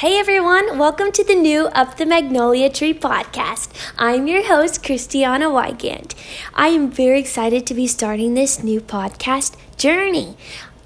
Hey everyone, welcome to the new Up the Magnolia Tree podcast. I'm your host, Christianna Wygant. I am very excited to be starting this new podcast journey.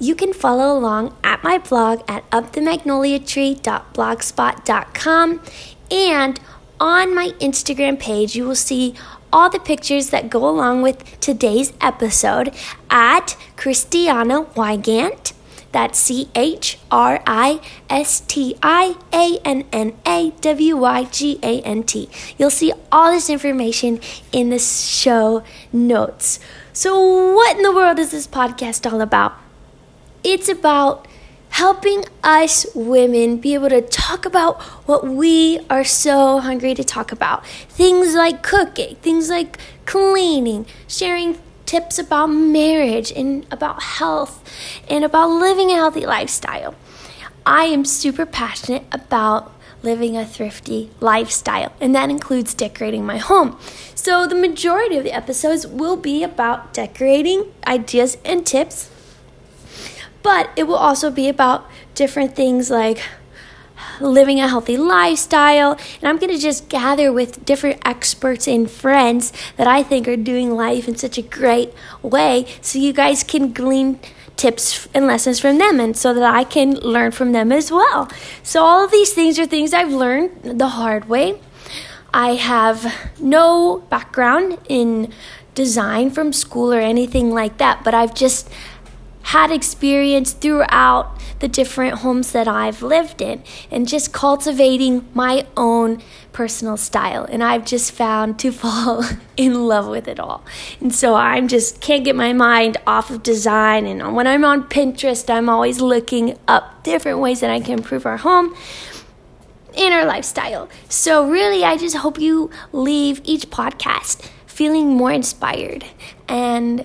You can follow along at my blog at upthemagnoliatree.blogspot.com and on my Instagram page, you will see all the pictures that go along with today's episode at Christianna Wygant that's C H R I S T I A N N A W Y G A N T. You'll see all this information in the show notes. So, what in the world is this podcast all about? It's about helping us women be able to talk about what we are so hungry to talk about. Things like cooking, things like cleaning, sharing tips about marriage and about health and about living a healthy lifestyle. I am super passionate about living a thrifty lifestyle, and that includes decorating my home. So, the majority of the episodes will be about decorating ideas and tips, but it will also be about different things like living a healthy lifestyle. And I'm going to just gather with different experts and friends that I think are doing life in such a great way so you guys can glean tips and lessons from them and so that I can learn from them as well. So, all of these things are things I've learned the hard way. I have no background in design from school or anything like that, but I've just had experience throughout the different homes that I've lived in and just cultivating my own personal style. And I've just found to fall in love with it all. And so I'm just can't get my mind off of design. And when I'm on Pinterest, I'm always looking up different ways that I can improve our home and our lifestyle. So, really, I just hope you leave each podcast feeling more inspired and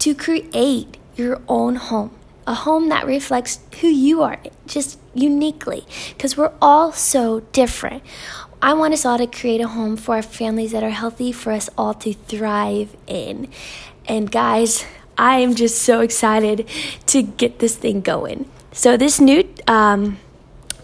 to create your own home, a home that reflects who you are, just uniquely, because we're all so different. I want us all to create a home for our families that are healthy, for us all to thrive in. And guys, I am just so excited to get this thing going. So, this new, um,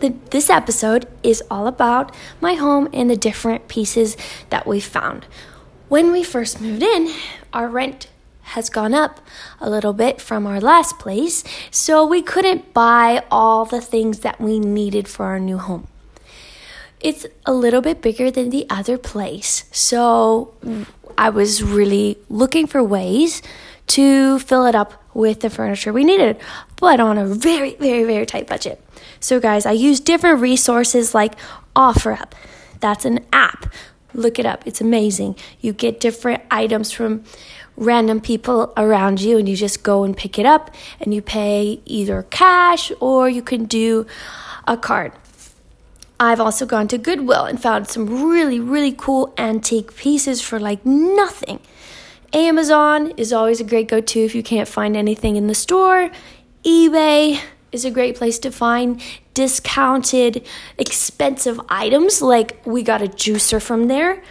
the, this episode is all about my home and the different pieces that we found. When we first moved in, our rent has gone up a little bit from our last place, so we couldn't buy all the things that we needed for our new home. It's a little bit bigger than the other place, so I was really looking for ways to fill it up with the furniture we needed, but on a very, very, very tight budget. So, guys, I used different resources like OfferUp. That's an app. Look it up, it's amazing. You get different items from random people around you and you just go and pick it up and you pay either cash or you can do a card. I've also gone to Goodwill and found some really, really cool antique pieces for like nothing. Amazon is always a great go to if you can't find anything in the store. eBay is a great place to find discounted, expensive items. Like we got a juicer from there.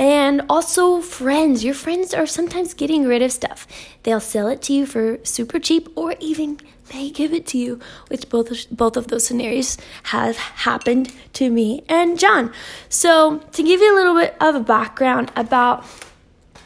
And also, friends. Your friends are sometimes getting rid of stuff. They'll sell it to you for super cheap or even may give it to you, which both, both of those scenarios have happened to me and John. So, to give you a little bit of a background about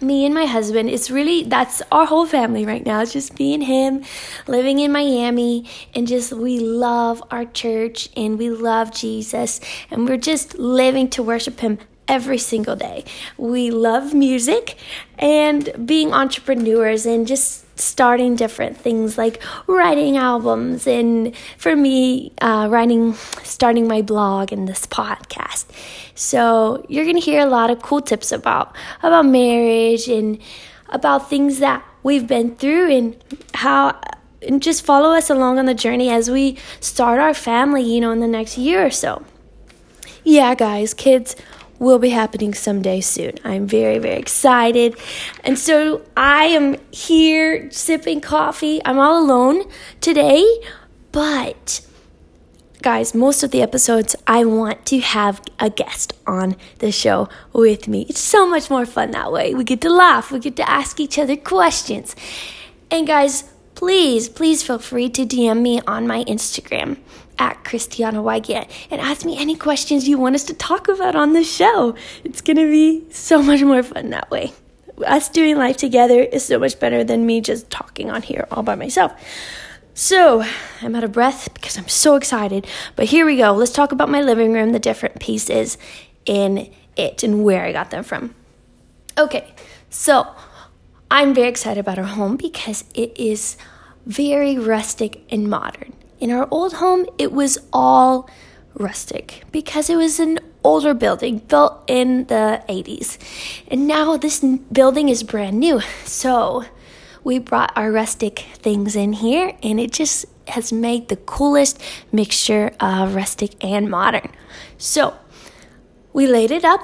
me and my husband it's really that's our whole family right now it's just me and him living in miami and just we love our church and we love jesus and we're just living to worship him every single day. We love music and being entrepreneurs and just starting different things like writing albums and for me uh, writing starting my blog and this podcast so you're to hear a lot of cool tips about about marriage and about things that we've been through and how and just follow us along on the journey as we start our family you know in the next year or so yeah guys kids will be happening someday soon. I'm very, very excited. And so I am here sipping coffee. I'm all alone today, but guys, most of the episodes I want to have a guest on the show with me. It's so much more fun that way. We get to laugh, we get to ask each other questions. And guys, please, please feel free to DM me on my Instagram at Christianna Wygant and ask me any questions you want us to talk about on the show. It's going to be so much more fun that way. Us doing life together is so much better than me just talking on here all by myself. So, I'm out of breath because I'm so excited. But here we go. Let's talk about my living room, the different pieces in it, and where I got them from. Okay, so I'm very excited about our home because it is very rustic and modern. In our old home, it was all rustic because it was an older building built in the 80s. And now this building is brand new. So we brought our rustic things in here and it just has made the coolest mixture of rustic and modern. So we laid it up,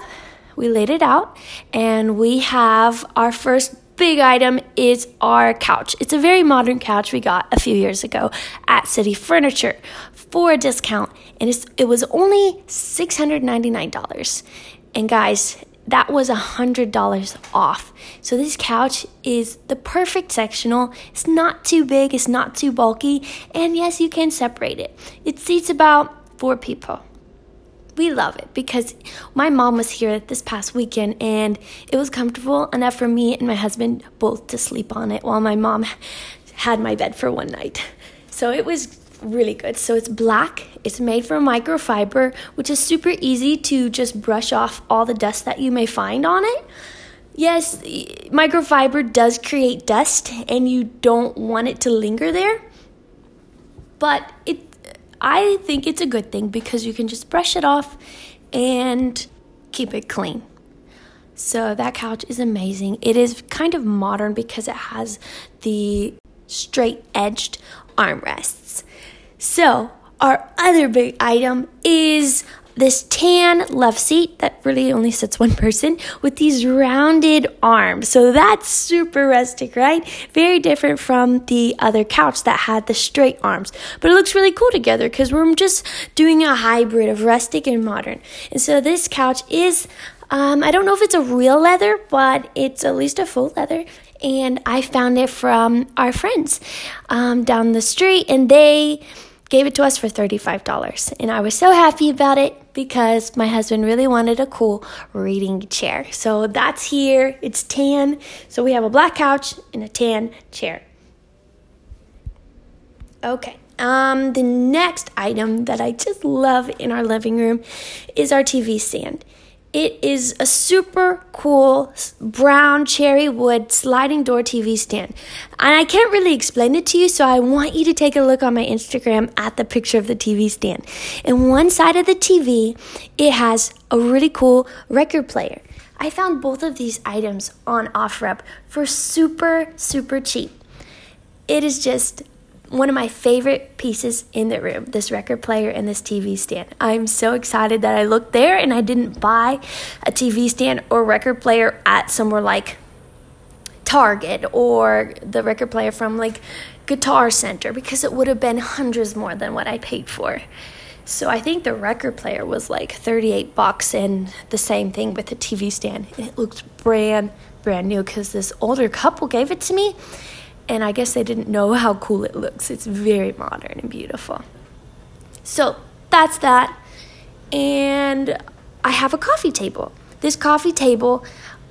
we laid it out, and we have our first big item is our couch. It's a very modern couch we got a few years ago at City Furniture for a discount, and it was only $699. And guys, that was $100 off. So this couch is the perfect sectional. It's not too big, it's not too bulky, and yes, you can separate it. It seats about four people we love it because my mom was here this past weekend and it was comfortable enough for me and my husband both to sleep on it while my mom had my bed for one night. So it was really good. So it's black, it's made from microfiber, which is super easy to just brush off all the dust that you may find on it. Yes, microfiber does create dust and you don't want it to linger there. But it I think it's a good thing because you can just brush it off and keep it clean. So that couch is amazing. It is kind of modern because it has the straight edged armrests. So, our other big item is this tan love seat that really only sits one person with these rounded arms. So that's super rustic, right? Very different from the other couch that had the straight arms. But it looks really cool together because we're just doing a hybrid of rustic and modern. And so this couch is, um, I don't know if it's a real leather, but it's at least a full leather and I found it from our friends um, down the street, and they gave it to us for $35. And I was so happy about it because my husband really wanted a cool reading chair. So that's here. It's tan. So we have a black couch and a tan chair. Okay. Um, the next item that I just love in our living room is our TV stand. It is a super cool brown cherry wood sliding door TV stand. And I can't really explain it to you, so I want you to take a look on my Instagram at the picture of the TV stand. In one side of the TV, it has a really cool record player. I found both of these items on OfferUp for super, super cheap. It is just one of my favorite pieces in the room this record player and this TV stand. I'm so excited that I looked there and I didn't buy a TV stand or record player at somewhere like Target or the record player from like Guitar Center because it would have been hundreds more than what I paid for. So I think the record player was like 38 bucks and the same thing with the TV stand. It looked brand brand new cuz this older couple gave it to me and I guess they didn't know how cool it looks. It's very modern and beautiful. So that's that. And I have a coffee table. This coffee table,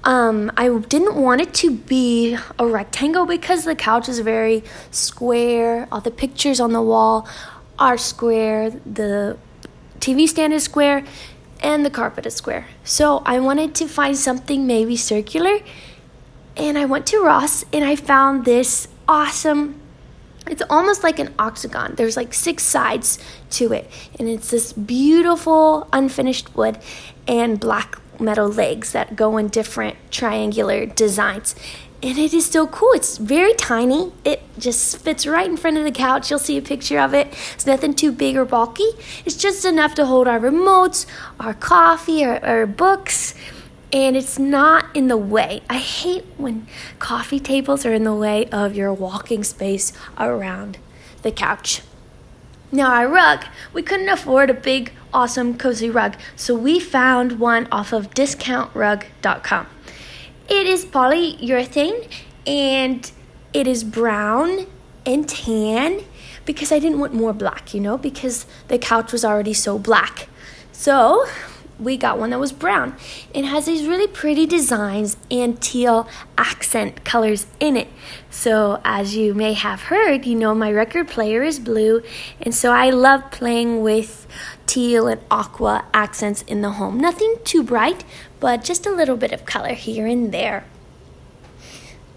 um, I didn't want it to be a rectangle because the couch is very square. All the pictures on the wall are square. The TV stand is square. And the carpet is square. So I wanted to find something maybe circular and I went to Ross and I found this awesome it's almost like an octagon. There's like six sides to it, and it's this beautiful unfinished wood and black metal legs that go in different triangular designs. And it is so cool. It's very tiny. It just fits right in front of the couch. You'll see a picture of it. It's nothing too big or bulky. It's just enough to hold our remotes, our coffee, our, our books and it's not in the way. I hate when coffee tables are in the way of your walking space around the couch. Now, our rug, we couldn't afford a big, awesome, cozy rug, so we found one off of discountrug.com. It is polyurethane and it is brown and tan because I didn't want more black, you know, because the couch was already so black. So we got one that was brown. It has these really pretty designs and teal accent colors in it. So, as you may have heard, you know my record player is blue, and so I love playing with teal and aqua accents in the home. Nothing too bright, but just a little bit of color here and there.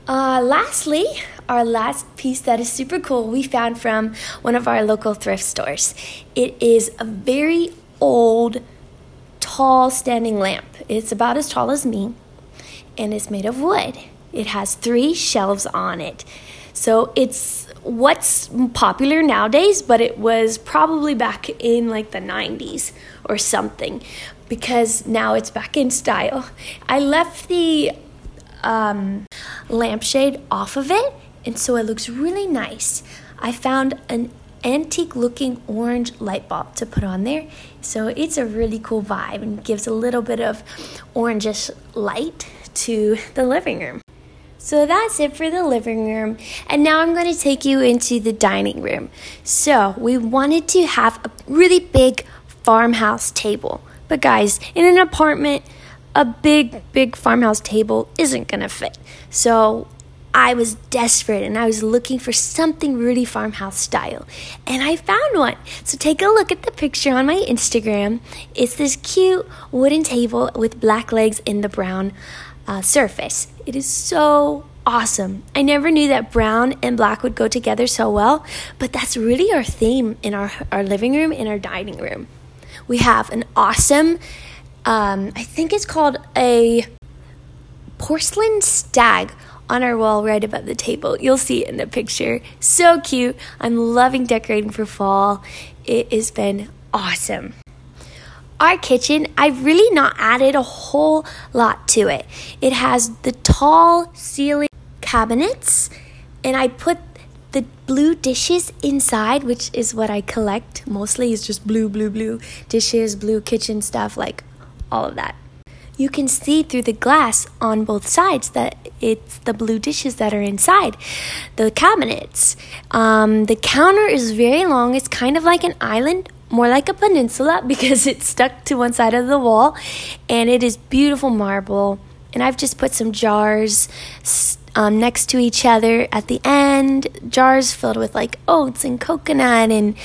Uh, lastly, our last piece that is super cool we found from one of our local thrift stores. It is a very old tall standing lamp. It's about as tall as me and it's made of wood. It has three shelves on it. So it's what's popular nowadays, but it was probably back in like the 90s or something because now it's back in style. I left the um, lampshade off of it, and so it looks really nice. I found an antique looking orange light bulb to put on there. So it's a really cool vibe and gives a little bit of orangish light to the living room. So that's it for the living room. And now I'm going to take you into the dining room. So we wanted to have a really big farmhouse table. But guys, in an apartment, a big, big farmhouse table isn't going to fit. So I was desperate and I was looking for something Rudy farmhouse style. And I found one. So take a look at the picture on my Instagram. It's this cute wooden table with black legs in the brown uh, surface. It is so awesome. I never knew that brown and black would go together so well, but that's really our theme in our, our living room and our dining room. We have an awesome, um, I think it's called a porcelain stag on our wall right above the table. You'll see it in the picture. So cute. I'm loving decorating for fall. It has been awesome. Our kitchen, I've really not added a whole lot to it. It has the tall ceiling cabinets, and I put the blue dishes inside, which is what I collect mostly, is just blue, blue, blue dishes, blue kitchen stuff, like all of that you can see through the glass on both sides that it's the blue dishes that are inside the cabinets. Um, the counter is very long, it's kind of like an island. More like a peninsula because it's stuck to one side of the wall, and it is beautiful marble. And I've just put some jars, um, next to each other at the end, jars filled with like oats and coconut and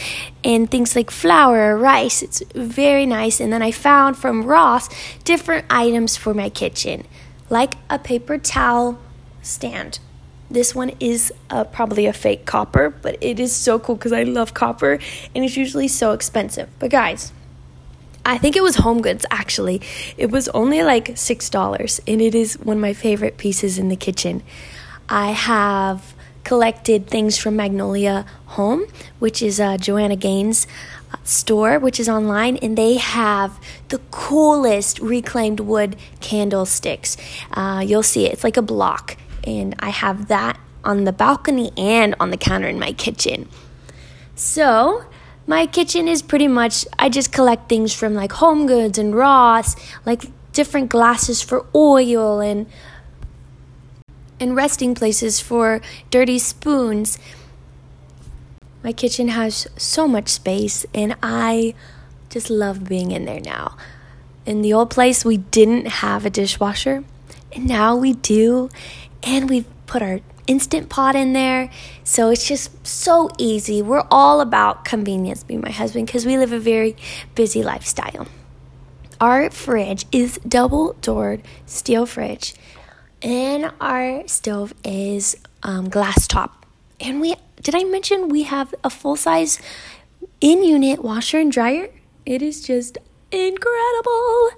and things like flour or rice. It's very nice. And then I found from Ross different items for my kitchen, like a paper towel stand. This one is uh, probably a fake copper, but it is so cool because I love copper and it's usually so expensive. But guys, I think it was Home Goods actually. It was only like $6 and it is one of my favorite pieces in the kitchen. I have collected things from Magnolia Home, which is a Joanna Gaines uh, store, which is online, and they have the coolest reclaimed wood candlesticks. Uh, you'll see it, it's like a block, and I have that on the balcony and on the counter in my kitchen. So, my kitchen is pretty much I just collect things from like Home Goods and Ross, like different glasses for oil and and resting places for dirty spoons. My kitchen has so much space and I just love being in there now. In the old place we didn't have a dishwasher and now we do and we've put our instant pot in there. So it's just so easy. We're all about convenience, me and my husband, because we live a very busy lifestyle. Our fridge is double doored steel fridge, and our stove is um, glass top. And we did I mention we have a full size in unit washer and dryer? It is just incredible.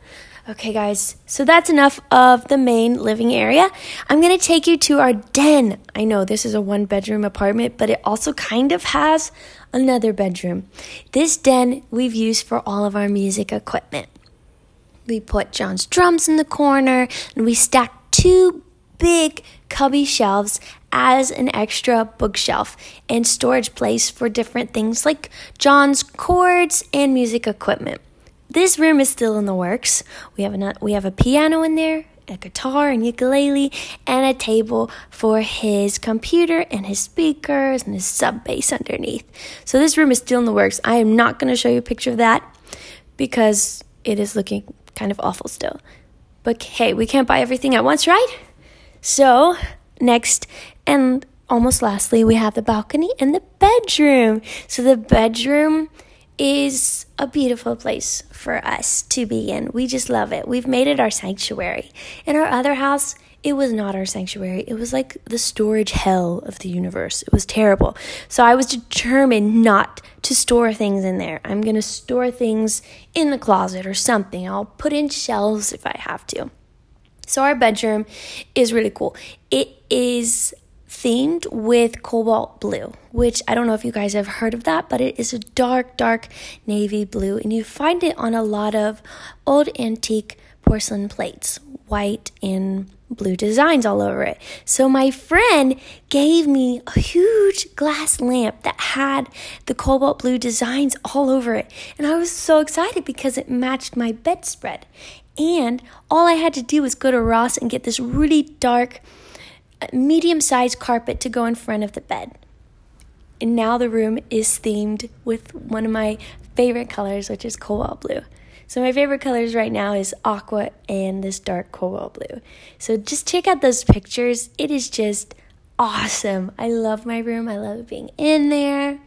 Okay, guys, so that's enough of the main living area. I'm gonna take you to our den. I know this is a one bedroom apartment, but it also kind of has another bedroom. This den we've used for all of our music equipment. We put John's drums in the corner and we stacked two big cubby shelves as an extra bookshelf and storage place for different things like John's chords and music equipment. This room is still in the works. We have a we have a piano in there a guitar and ukulele, and a table for his computer and his speakers and his sub bass underneath. So this room is still in the works. I am not going to show you a picture of that because it is looking kind of awful still. But hey, we can't buy everything at once, right? So, next and almost lastly, we have the balcony and the bedroom. So, the bedroom is a beautiful place for us to be in. We just love it. We've made it our sanctuary. In our other house, it was not our sanctuary. It was like the storage hell of the universe. It was terrible. So I was determined not to store things in there. I'm going to store things in the closet or something. I'll put in shelves if I have to. So our bedroom is really cool. It is themed with cobalt blue, which I don't know if you guys have heard of that, but it is a dark, dark navy blue, and you find it on a lot of old antique porcelain plates, white and blue designs all over it. So my friend gave me a huge glass lamp that had the cobalt blue designs all over it. And I was so excited because it matched my bedspread. And all I had to do was go to Ross and get this really dark medium sized carpet to go in front of the bed. And now the room is themed with one of my favorite colors, which is cobalt blue. So my favorite colors right now is aqua and this dark cobalt blue. So just check out those pictures. It is just awesome. I love my room. I love being in there.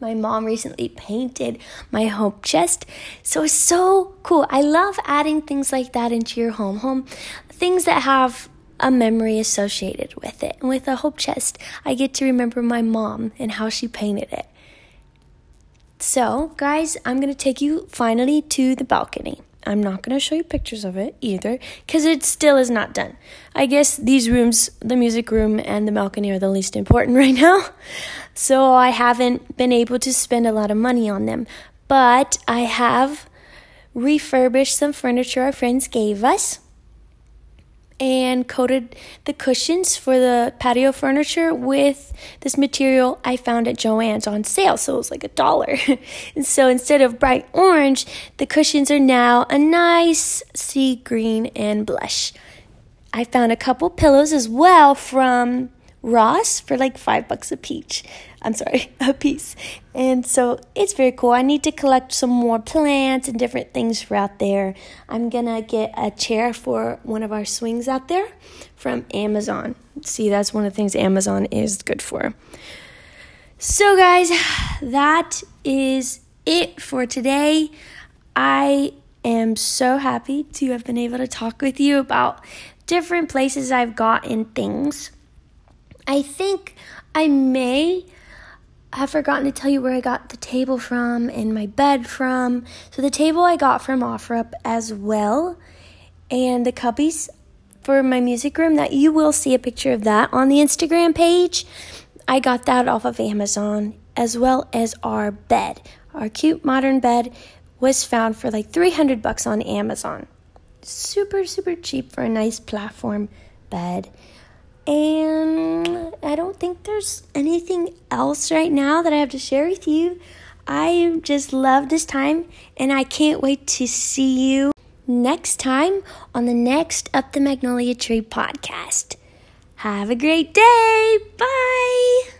My mom recently painted my home chest. So it's so cool. I love adding things like that into your home. Home things that have a memory associated with it. And with a hope chest, I get to remember my mom and how she painted it. So, guys, I'm going to take you finally to the balcony. I'm not going to show you pictures of it either because it still is not done. I guess these rooms, the music room and the balcony, are the least important right now. So I haven't been able to spend a lot of money on them. But I have refurbished some furniture our friends gave us and coated the cushions for the patio furniture with this material I found at Joann's on sale. So it was like a dollar. and so instead of bright orange, the cushions are now a nice sea green and blush. I found a couple pillows as well from Ross for like five bucks a piece. I'm sorry, a piece. And so it's very cool. I need to collect some more plants and different things for out there. I'm gonna get a chair for one of our swings out there from Amazon. See, that's one of the things Amazon is good for. So, guys, that is it for today. I am so happy to have been able to talk with you about different places I've gotten things. I think I may have forgotten to tell you where I got the table from and my bed from. So the table I got from OfferUp as well, and the cubbies for my music room that you will see a picture of that on the Instagram page. I got that off of Amazon as well as our bed. Our cute modern bed was found for like 300 bucks on Amazon. Super super cheap for a nice platform bed. And I don't think there's anything else right now that I have to share with you. I just love this time and I can't wait to see you next time on the next Up the Magnolia Tree podcast. Have a great day. Bye.